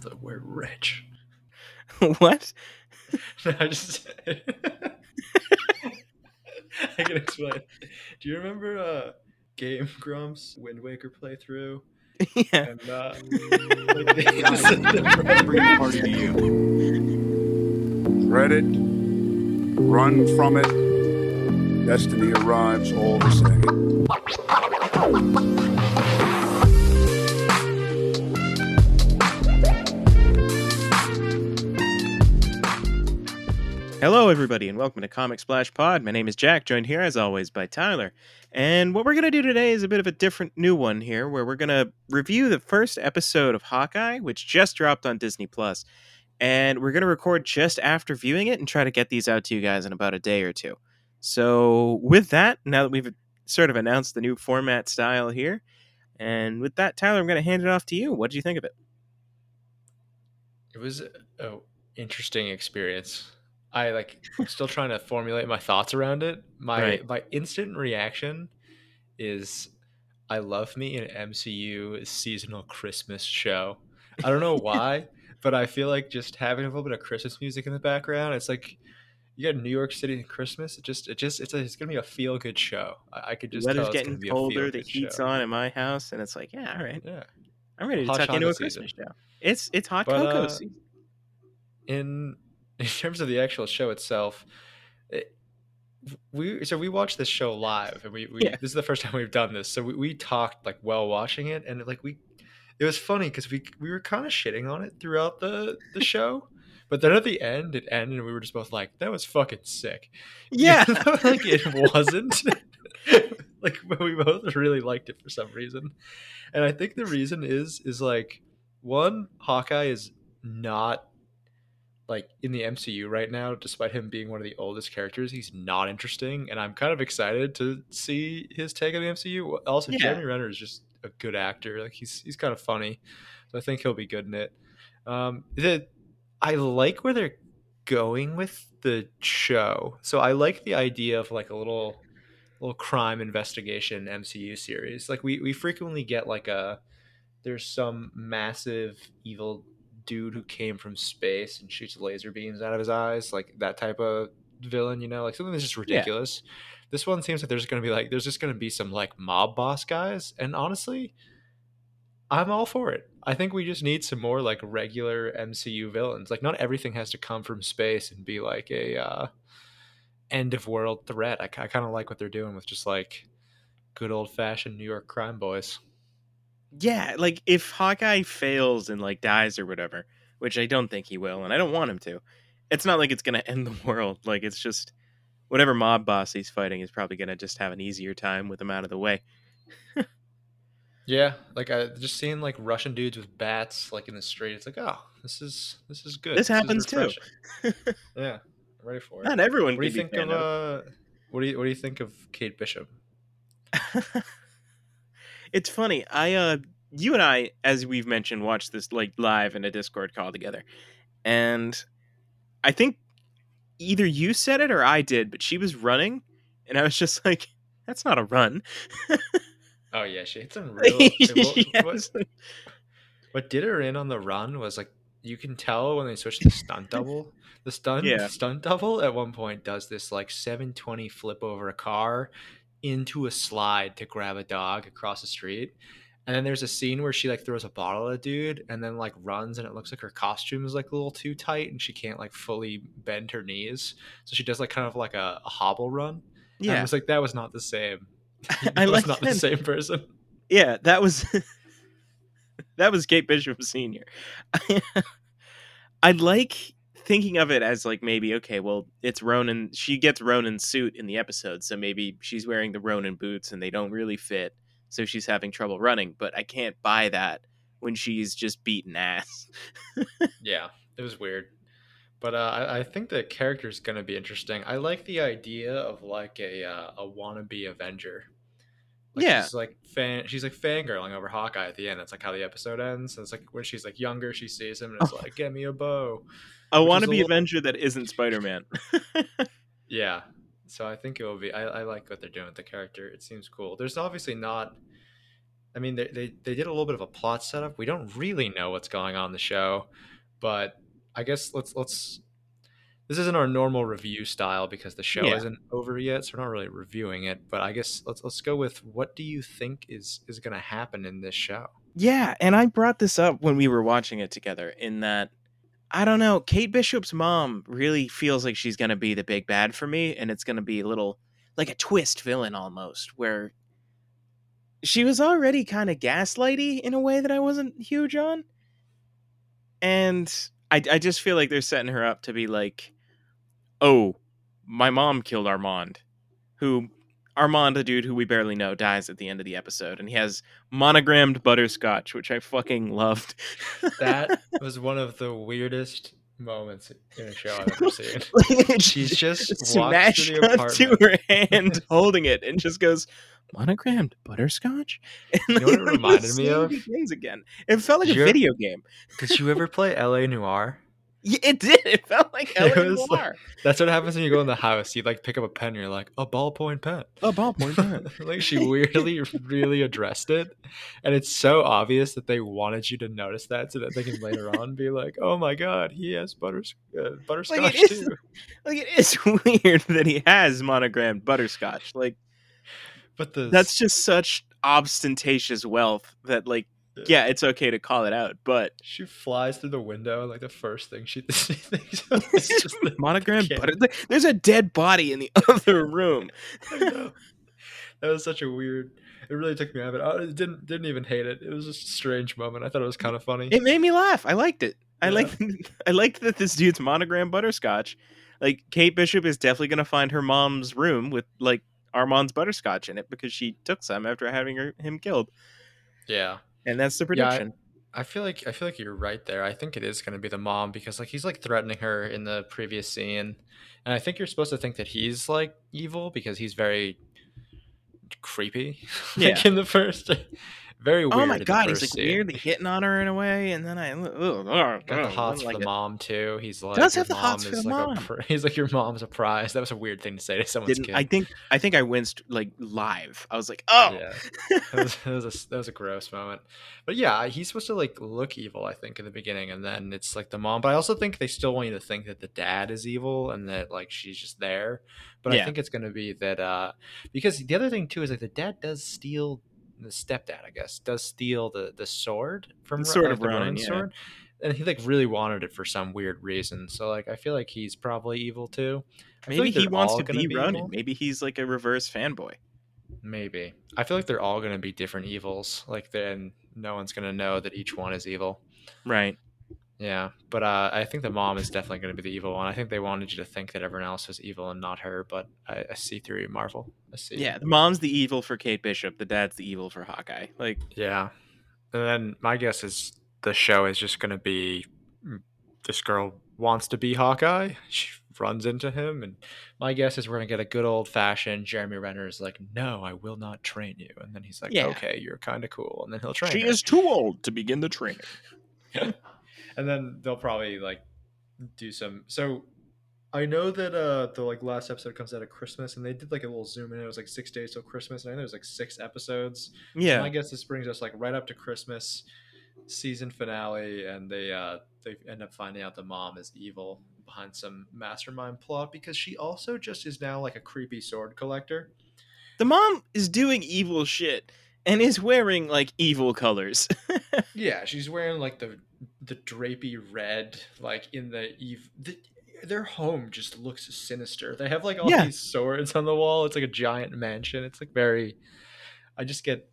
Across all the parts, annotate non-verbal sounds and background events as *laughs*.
the word rich. *laughs* what? *laughs* No, I just *laughs* I can explain. Do you remember uh Game Grumps Wind Waker playthrough? yeah. And uh Bring the party to you. Dread it, run from it. Destiny arrives all the same. Hello, everybody, and welcome to Comic Splash Pod. My name is Jack, joined here as always by Tyler. And what we're going to do today is a bit of a different new one here, where we're going to review the first episode of Hawkeye, which just dropped on Disney Plus. And we're going to record just after viewing it and try to get these out to you guys in about a day or two. So, with that, now that we've sort of announced the new format style here, and with that, Tyler, I'm going to hand it off to you. What did you think of it? it was an interesting experience. I like I'm still trying to formulate my thoughts around it. My Right. my instant reaction is I love me an MCU seasonal Christmas show. I don't know *laughs* why, but I feel like just having a little bit of Christmas music in the background, it's like you got New York City and Christmas. It just it just it's a, it's gonna be a feel good show. I, I could just weather's getting colder, the heat's show. on in my house, and it's like, yeah, all right. Yeah. I'm ready to Hot tuck into a season. Christmas show. It's it's hot But, cocoa uh, season. in *laughs* in terms of the actual show itself it, we so we watched this show live and we, we Yeah. this is the first *laughs* time we've done this. So we, we talked like while watching it and like we it was funny because we we were kind of shitting on it throughout the the *laughs* show but then at the end it ended and we were just both like that was fucking sick. Yeah, like it wasn't. Like but we both really liked it for some reason. And i think the reason is is like one hawkeye is not like in the mcu right now despite him being one of the oldest characters he's not interesting and i'm kind of excited to see his take on the mcu also Yeah. jeremy renner is just a good actor like he's he's kind of funny so i think he'll be good in it um the i like where they're going with the show. So I like the idea of like a little little crime investigation MCU series. Like we we frequently get like a there's some massive evil dude who came from space and shoots laser beams out of his eyes, like that type of villain, you know, like something that's just ridiculous. This one seems like there's going to be like there's just going to be some like mob boss guys and honestly I'm all for it. I think we just need some more like regular MCU villains. Like not everything has to come from space and be like a uh, end of world threat. I, I kind of like what they're doing with just like good old fashioned New York crime boys. Yeah. Like if Hawkeye fails and like dies or whatever, which I don't think he will, and I don't want him to. It's not like it's gonna *laughs* end the world. Like it's just whatever mob boss he's fighting is probably gonna just have an easier time with him out of the way. Yeah, like I just seeing like Russian dudes with bats like in the street. It's like, oh, this is this is good. This is happens too. *laughs* yeah, I'm ready for it. Not everyone what do you think of uh? What do you what do you think of Kate Bishop? *laughs* it's funny. I uh you and I, as we've mentioned, watched this like live in a Discord call together. And I think either you said it or I did, but she was running and I was just *laughs* like, that's not a run. *laughs* Oh yeah, she hit some *laughs* real. well, Yes. what, what did her in on the run was like you can tell when they switched to stunt double. The stunt Yeah. stunt double at one point does this like 720 flip over a car into a slide to grab a dog across the street. And then there's a scene where she like throws a bottle at a dude and then like runs and it looks like her costume is like a little too tight and she can't like fully bend her knees. So she does like kind of like a, a hobble run. And I Yeah. was like, that was not the same. *laughs* *laughs* I was like not the same person. Yeah, that was *laughs* that was Kate Bishop Senior. I like thinking of it as like maybe okay, well, it's Ronin. She gets Ronin's suit in the episode, so maybe she's wearing the Ronin boots and they don't really fit, so she's having trouble running. But I can't buy that when she's just beaten ass. *laughs* Yeah, it was weird. But uh, I, I think the character is going to be interesting. I like the idea of like a uh, a wannabe Avenger. Like Yeah. she's like fan. She's like fangirling over Hawkeye at the end. That's like how the episode ends. And it's like when she's like younger, she sees him and it's like, "Get me a bow." I want to be little- Avenger that isn't Spider Man. *laughs* Yeah. So I think it will be. I, I like what they're doing with the character. It seems cool. There's obviously not I mean, they, they they did a little bit of a plot setup. We don't really know what's going on in the show, but I guess let's let's. This isn't our normal review style because the show Yeah. isn't over yet, so we're not really reviewing it. But I guess let's let's go with what do you think is is going to happen in this show? Yeah, and I brought this up when we were watching it together in that I don't know, Kate Bishop's mom really feels like she's going to be the big bad for me and it's going to be a little like a twist villain almost where she was already kind of gaslighty in a way that I wasn't huge on. And I I just feel like they're setting her up to be like oh, my mom killed Armand, who Armand, a dude who we barely know, dies at the end of the episode, and he has monogrammed butterscotch, which I fucking loved. That *laughs* was one of the weirdest moments in a show I've ever *laughs* seen. She's just walks smashed through the apartment. her hand, *laughs* holding it, and just goes monogrammed butterscotch. And You know what it reminded me of? Begins again. It felt like Did a you ever- video game. Did you ever play L.A. Noire? Yeah, it did. It felt like *laughs* It LA was like- That's what happens when you go in the house. You like pick up a pen. You're like a ballpoint pen. A ballpoint pen. *laughs* like she weirdly, really addressed it, and it's so obvious that they wanted you to notice that, so that they can later on be like, "Oh my god, he has butters, uh, butterscotch it is- too." Like it is *laughs* weird that he has monogrammed butterscotch. Like But the that's just such ostentatious wealth that like yeah, it's okay to call it out, but she flies through the window, and like the first thing she *laughs* thinks of is *laughs* just the monogram kid. butter. There's a dead body in the *laughs* other room. That was such a weird. It really took me out of it. I didn't didn't even hate it. It was just a strange moment. I thought it was kind of funny. It made me laugh. I liked it. I like I liked that this dude's monogram butterscotch. Like Kate Bishop is definitely gonna find her mom's room with like Armand's butterscotch in it because she took some after having her, him killed, yeah. And that's the Yeah, I- prediction. I feel like I feel like you're right there. I think it is going to be the mom because like he's like threatening her in the previous scene, and I think you're supposed to think that he's like evil because he's very creepy. *laughs* like in the first, very weird. oh my god, he's like scene. weirdly hitting on her in a way, and then I ugh, ugh, Got the hots for like the it. mom too. He's like Does your have the hots for is the like mom. A *laughs* he's like your mom's a prize. That was a weird thing to say to someone's Didn't kid. I think I think I winced like live. I was like, oh, Yeah, that was, that was a that was a gross moment. But yeah, he's supposed to like look evil, I think, in the beginning, and then it's like the mom. But I also think they still want you to think that the dad is evil and that like she's just there. But I think it's gonna be that uh because the other thing too is like the dad does steal the stepdad, I guess, does steal the the sword from The sword uh, of the Ronin, yeah. sword. And he like really wanted it for some weird reason. So like I feel like he's probably evil too. I maybe like he wants to gonna be Ronin. evil. Maybe he's like a reverse fanboy. Maybe. I feel like they're all going to be different evils. Like then no one's going to know that each one is evil. Right. Yeah, but uh, I think the mom is definitely going to be the evil one. I think they wanted you to think that everyone else was evil and not her, but I, I see through Marvel. I see. Yeah, the mom's the evil for Kate Bishop. The dad's the evil for Hawkeye. Like, Yeah. And then my guess is the show is just going to be mm, this girl wants to be Hawkeye. She runs into him, and my guess is we're going to get a good old fashioned Jeremy Renner is like, "No, I will not train you," and then he's like, Yeah. "Okay, you're kind of cool," and then he'll train. she her. is too old to begin the training. *laughs* and then they'll probably like do some so i know that uh the like last episode comes out of christmas and they did like a little zoom in it was like six days till christmas and i know there's like six episodes Yeah. i guess this brings us like right up to christmas season finale and they uh they end up finding out the mom is evil behind some mastermind plot because she also just is now like a creepy sword collector The mom is doing evil shit and is wearing like evil colors. *laughs* Yeah, she's wearing like the the drapey red, like in the eve. The, their home just looks sinister. They have like all Yeah. these swords on the wall. It's like a giant mansion. It's like very. I just get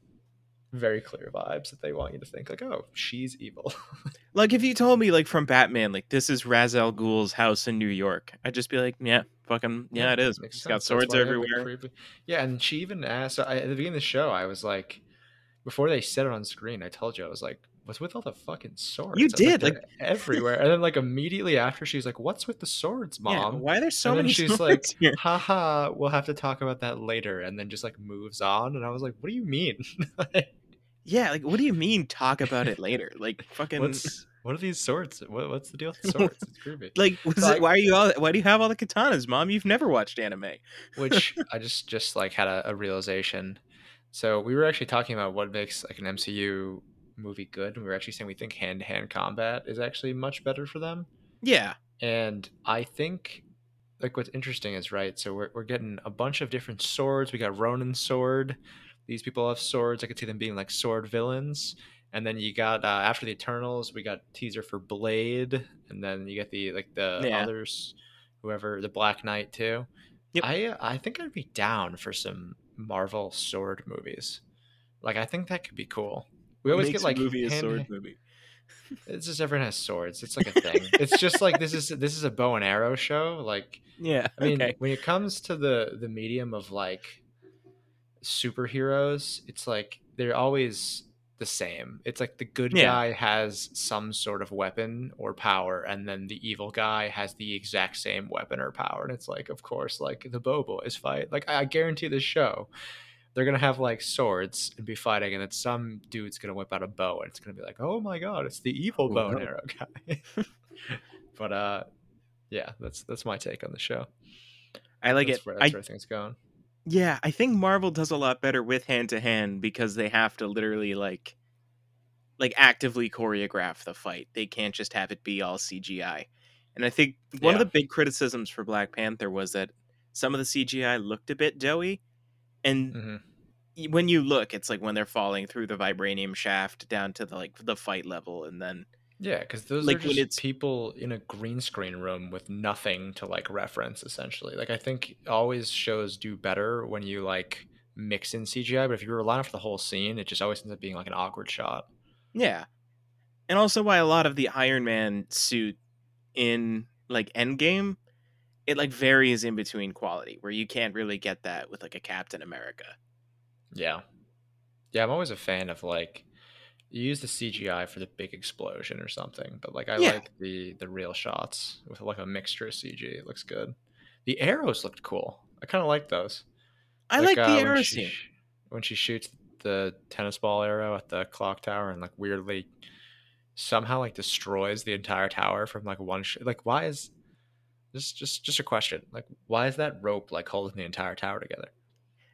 very clear vibes that they want you to think like, oh, she's evil. *laughs* like if you told me like from Batman, like this is Ra's al Ghul's house in New York, I'd just be like, yeah, fucking yeah, it is. It's got swords why they have, like, everywhere. Yeah, and she even asked I, at the beginning of the show. I was like, before they said it on screen, I told you I was like, "What's with all the fucking swords?" You did, "They're *laughs* everywhere. And then like immediately after, she's like, "What's with the swords, Yeah, mom?" why are there so and many she's swords like, here? haha, we'll have to talk about that later. And then just like moves on. And I was like, what do you mean? *laughs* Yeah, like what do you mean talk about it later? Like fucking what's, what are these swords? What, what's the deal with the *laughs* swords? It's creepy. like So it, I- why are you all why do you have all the katanas, mom? You've never watched anime. Which I just, just like had a, a realization So we were actually talking about what makes like an MCU movie good, and we were actually saying we think hand to hand combat is actually much better for them. Yeah. And I think like what's interesting is right. So we're we're getting a bunch of different swords. We got Ronin sword. These people have swords. I could see them being like sword villains. And then you got uh, after the Eternals, we got teaser for Blade, and then you get the like the Yeah. others, whoever the Black Knight too. Yep. I I think I'd be down for some Marvel sword movies. Like I think that could be cool. We always get like a movie a hand- sword movie. *laughs* It's just everyone has swords. It's like a thing. it's just like this is this is a bow and arrow show. Like *laughs* Yeah. I mean, okay. when it comes to the the medium of like superheroes, it's like they're always the same. It's like the good Yeah. guy has some sort of weapon or power, and then the evil guy has the exact same weapon or power. And it's like, of course, like the Bow Boys fight. Like I guarantee this show, they're gonna have like swords and be fighting, and then some dude's gonna whip out a bow, and it's gonna be like, oh my god, it's the evil Oh, bow and no. arrow guy. *laughs* but uh, yeah, that's that's my take on the show. I like that's it. Where, I that's where things going. Yeah, I think Marvel does a lot better with hand to hand because they have to literally like like actively choreograph the fight. They can't just have it be all CGI. And I think one of the big criticisms for Black Panther was that some of the CGI looked a bit doughy. And hmm when you look, it's like when they're falling through the vibranium shaft down to the like the fight level and then Yeah, because those Like, are when just it's- people in a green screen room with nothing to like reference. Essentially, like I think always shows do better when you like mix in CGI. But if you rely on for the whole scene, it just always ends up being like an awkward shot. Yeah. And also why a lot of the Iron Man suit in like Endgame, it like varies in between quality where you can't really get that with like a Captain America. Yeah, yeah. I'm always a fan of like you use the CGI for the big explosion or something, but like I Yeah. like the the real shots with like a mixture of CG. It looks good. The arrows looked cool. I kind of like those. I like, uh, the when arrow she scene. when she shoots the tennis ball arrow at the clock tower and like weirdly somehow like destroys the entire tower from like one sh- like why is just just just a question like why is that rope like holding the entire tower together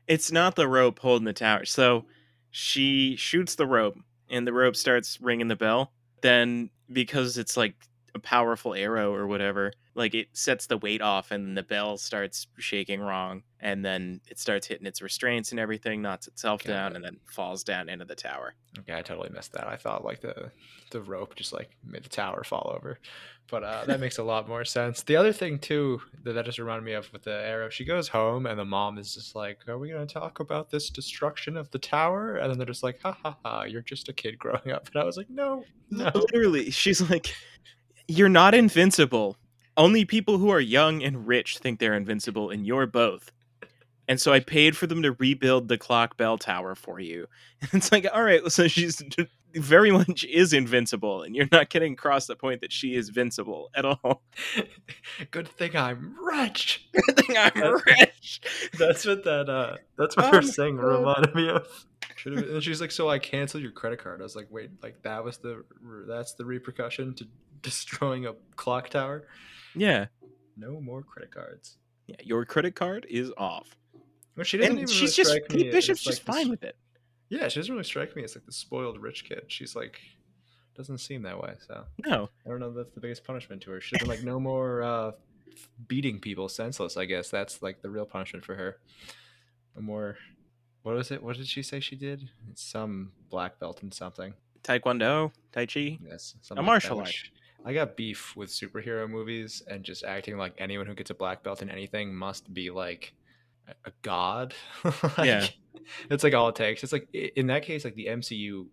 It's not the rope holding the tower. So she shoots the rope and the rope starts ringing the bell. Then because it's like a powerful arrow or whatever, like it sets the weight off and the bell starts shaking wrong and then it starts hitting its restraints and everything, knocks itself Got down and then falls down into the tower. okay i totally missed that. I thought like the the rope just like made the tower fall over. But uh that makes a lot more sense. The other thing too that that just reminded me of with the arrow she goes home and the mom is just like are we going to talk about this destruction of the tower? And then they're just like ha ha ha you're just a kid growing up. And i was like no no. *laughs* Literally, she's like, You're not invincible. Only people who are young and rich think they're invincible, and you're both. And so I paid for them to rebuild the clock bell tower for you. *laughs* And it's like, all right, so she's very much is invincible, and you're not getting across the point that she is invincible at all. *laughs* Good thing I'm rich. *laughs* Good thing I'm rich. That's what that. uh That's what Oh her saying God. reminded me of. And she's like, "So I canceled your credit card." I was like, "Wait, like that was the that's the repercussion to destroying a clock tower? Yeah, No more credit cards." yeah. Your credit card is off, Well, she doesn't and even she's really just Kate Bishop's like, just this- fine with it. Yeah, she doesn't really strike me as like the spoiled rich kid. She's like, doesn't seem that way. So No, I don't know. if That's the biggest punishment to her. She's been like, no more uh, beating people senseless. I guess that's like the real punishment for her. No more. What was it? What did she say she did? It's some black belt in something. Taekwondo, Tai Chi. Yes, A martial like that, which- I got beef with superhero movies and just acting like anyone who gets a black belt in anything must be like a- god. *laughs* Like, Yeah. it's like all it takes. It's like in that case, like the MCU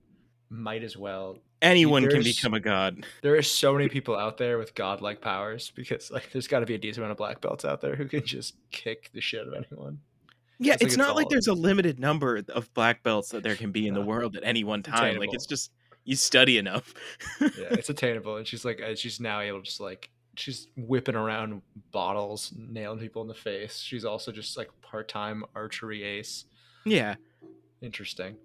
might as well Anyone can become a god. there are so many people out there with godlike powers because like there's got to be a decent amount of black belts out there who can just kick the shit out of anyone. Yeah, It's like it's not like there's a limited number of black belts that there can be in the world at any one time. Like it's just you study enough. *laughs* Yeah, it's attainable, and she's like, uh, she's now able to just like she's whipping around bottles, nailing people in the face. She's also just like part time archery ace. yeah. Interesting.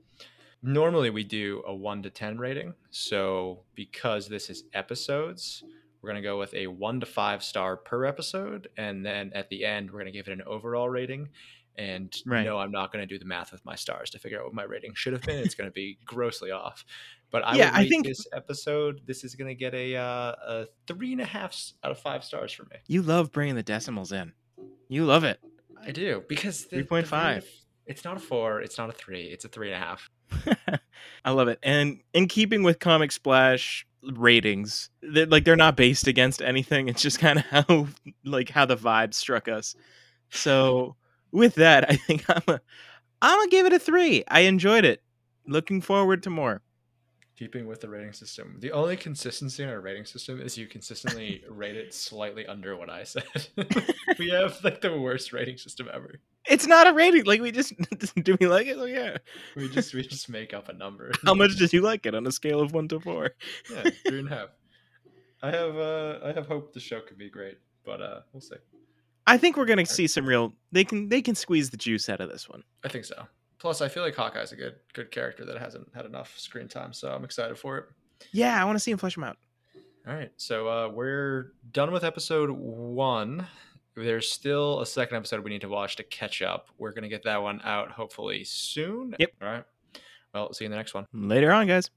Normally we do a one to ten rating, so because this is episodes, we're gonna go with a one to five star per episode, and then at the end we're gonna give it an overall rating. And Right. no, I'm not going to do the math with my stars to figure out what my rating should have been. It's going to be *laughs* grossly off. But I Yeah, would I think- this episode. This is going to get a uh, a three and a half out of five stars for me. You love bringing the decimals in. You love it. I do because the- the 3.5. It's not a four. It's not a three. It's a three and a half. *laughs* I love it. And in keeping with Comic Splash ratings, they're, like they're not based against anything. It's just kind of *laughs* how like how the vibe struck us. So with that, I think I'm a, I'm gonna give it a three. I enjoyed it. Looking forward to more. Keeping with the rating system, the only consistency in our rating system is you consistently *laughs* rate it slightly under what I said. *laughs* *laughs* we have like the worst rating system ever. It's not a rating. Like we just do we like it? Oh yeah. We just we just make up a number. How much did you like it on a scale of one to four? yeah, three and a half. I have uh I have hope the show could be great, but uh we'll see. I think we're gonna see some real. They can they can squeeze the juice out of this one. I think so. Plus, I feel like Hawkeye's a good good character that hasn't had enough screen time, so I'm excited for it. Yeah, I want to see him flesh him out. All right, so uh, we're done with episode one. There's still a second episode we need to watch to catch up. We're gonna get that one out hopefully soon. Yep. All right. Well, see you in the next one. Later on, guys.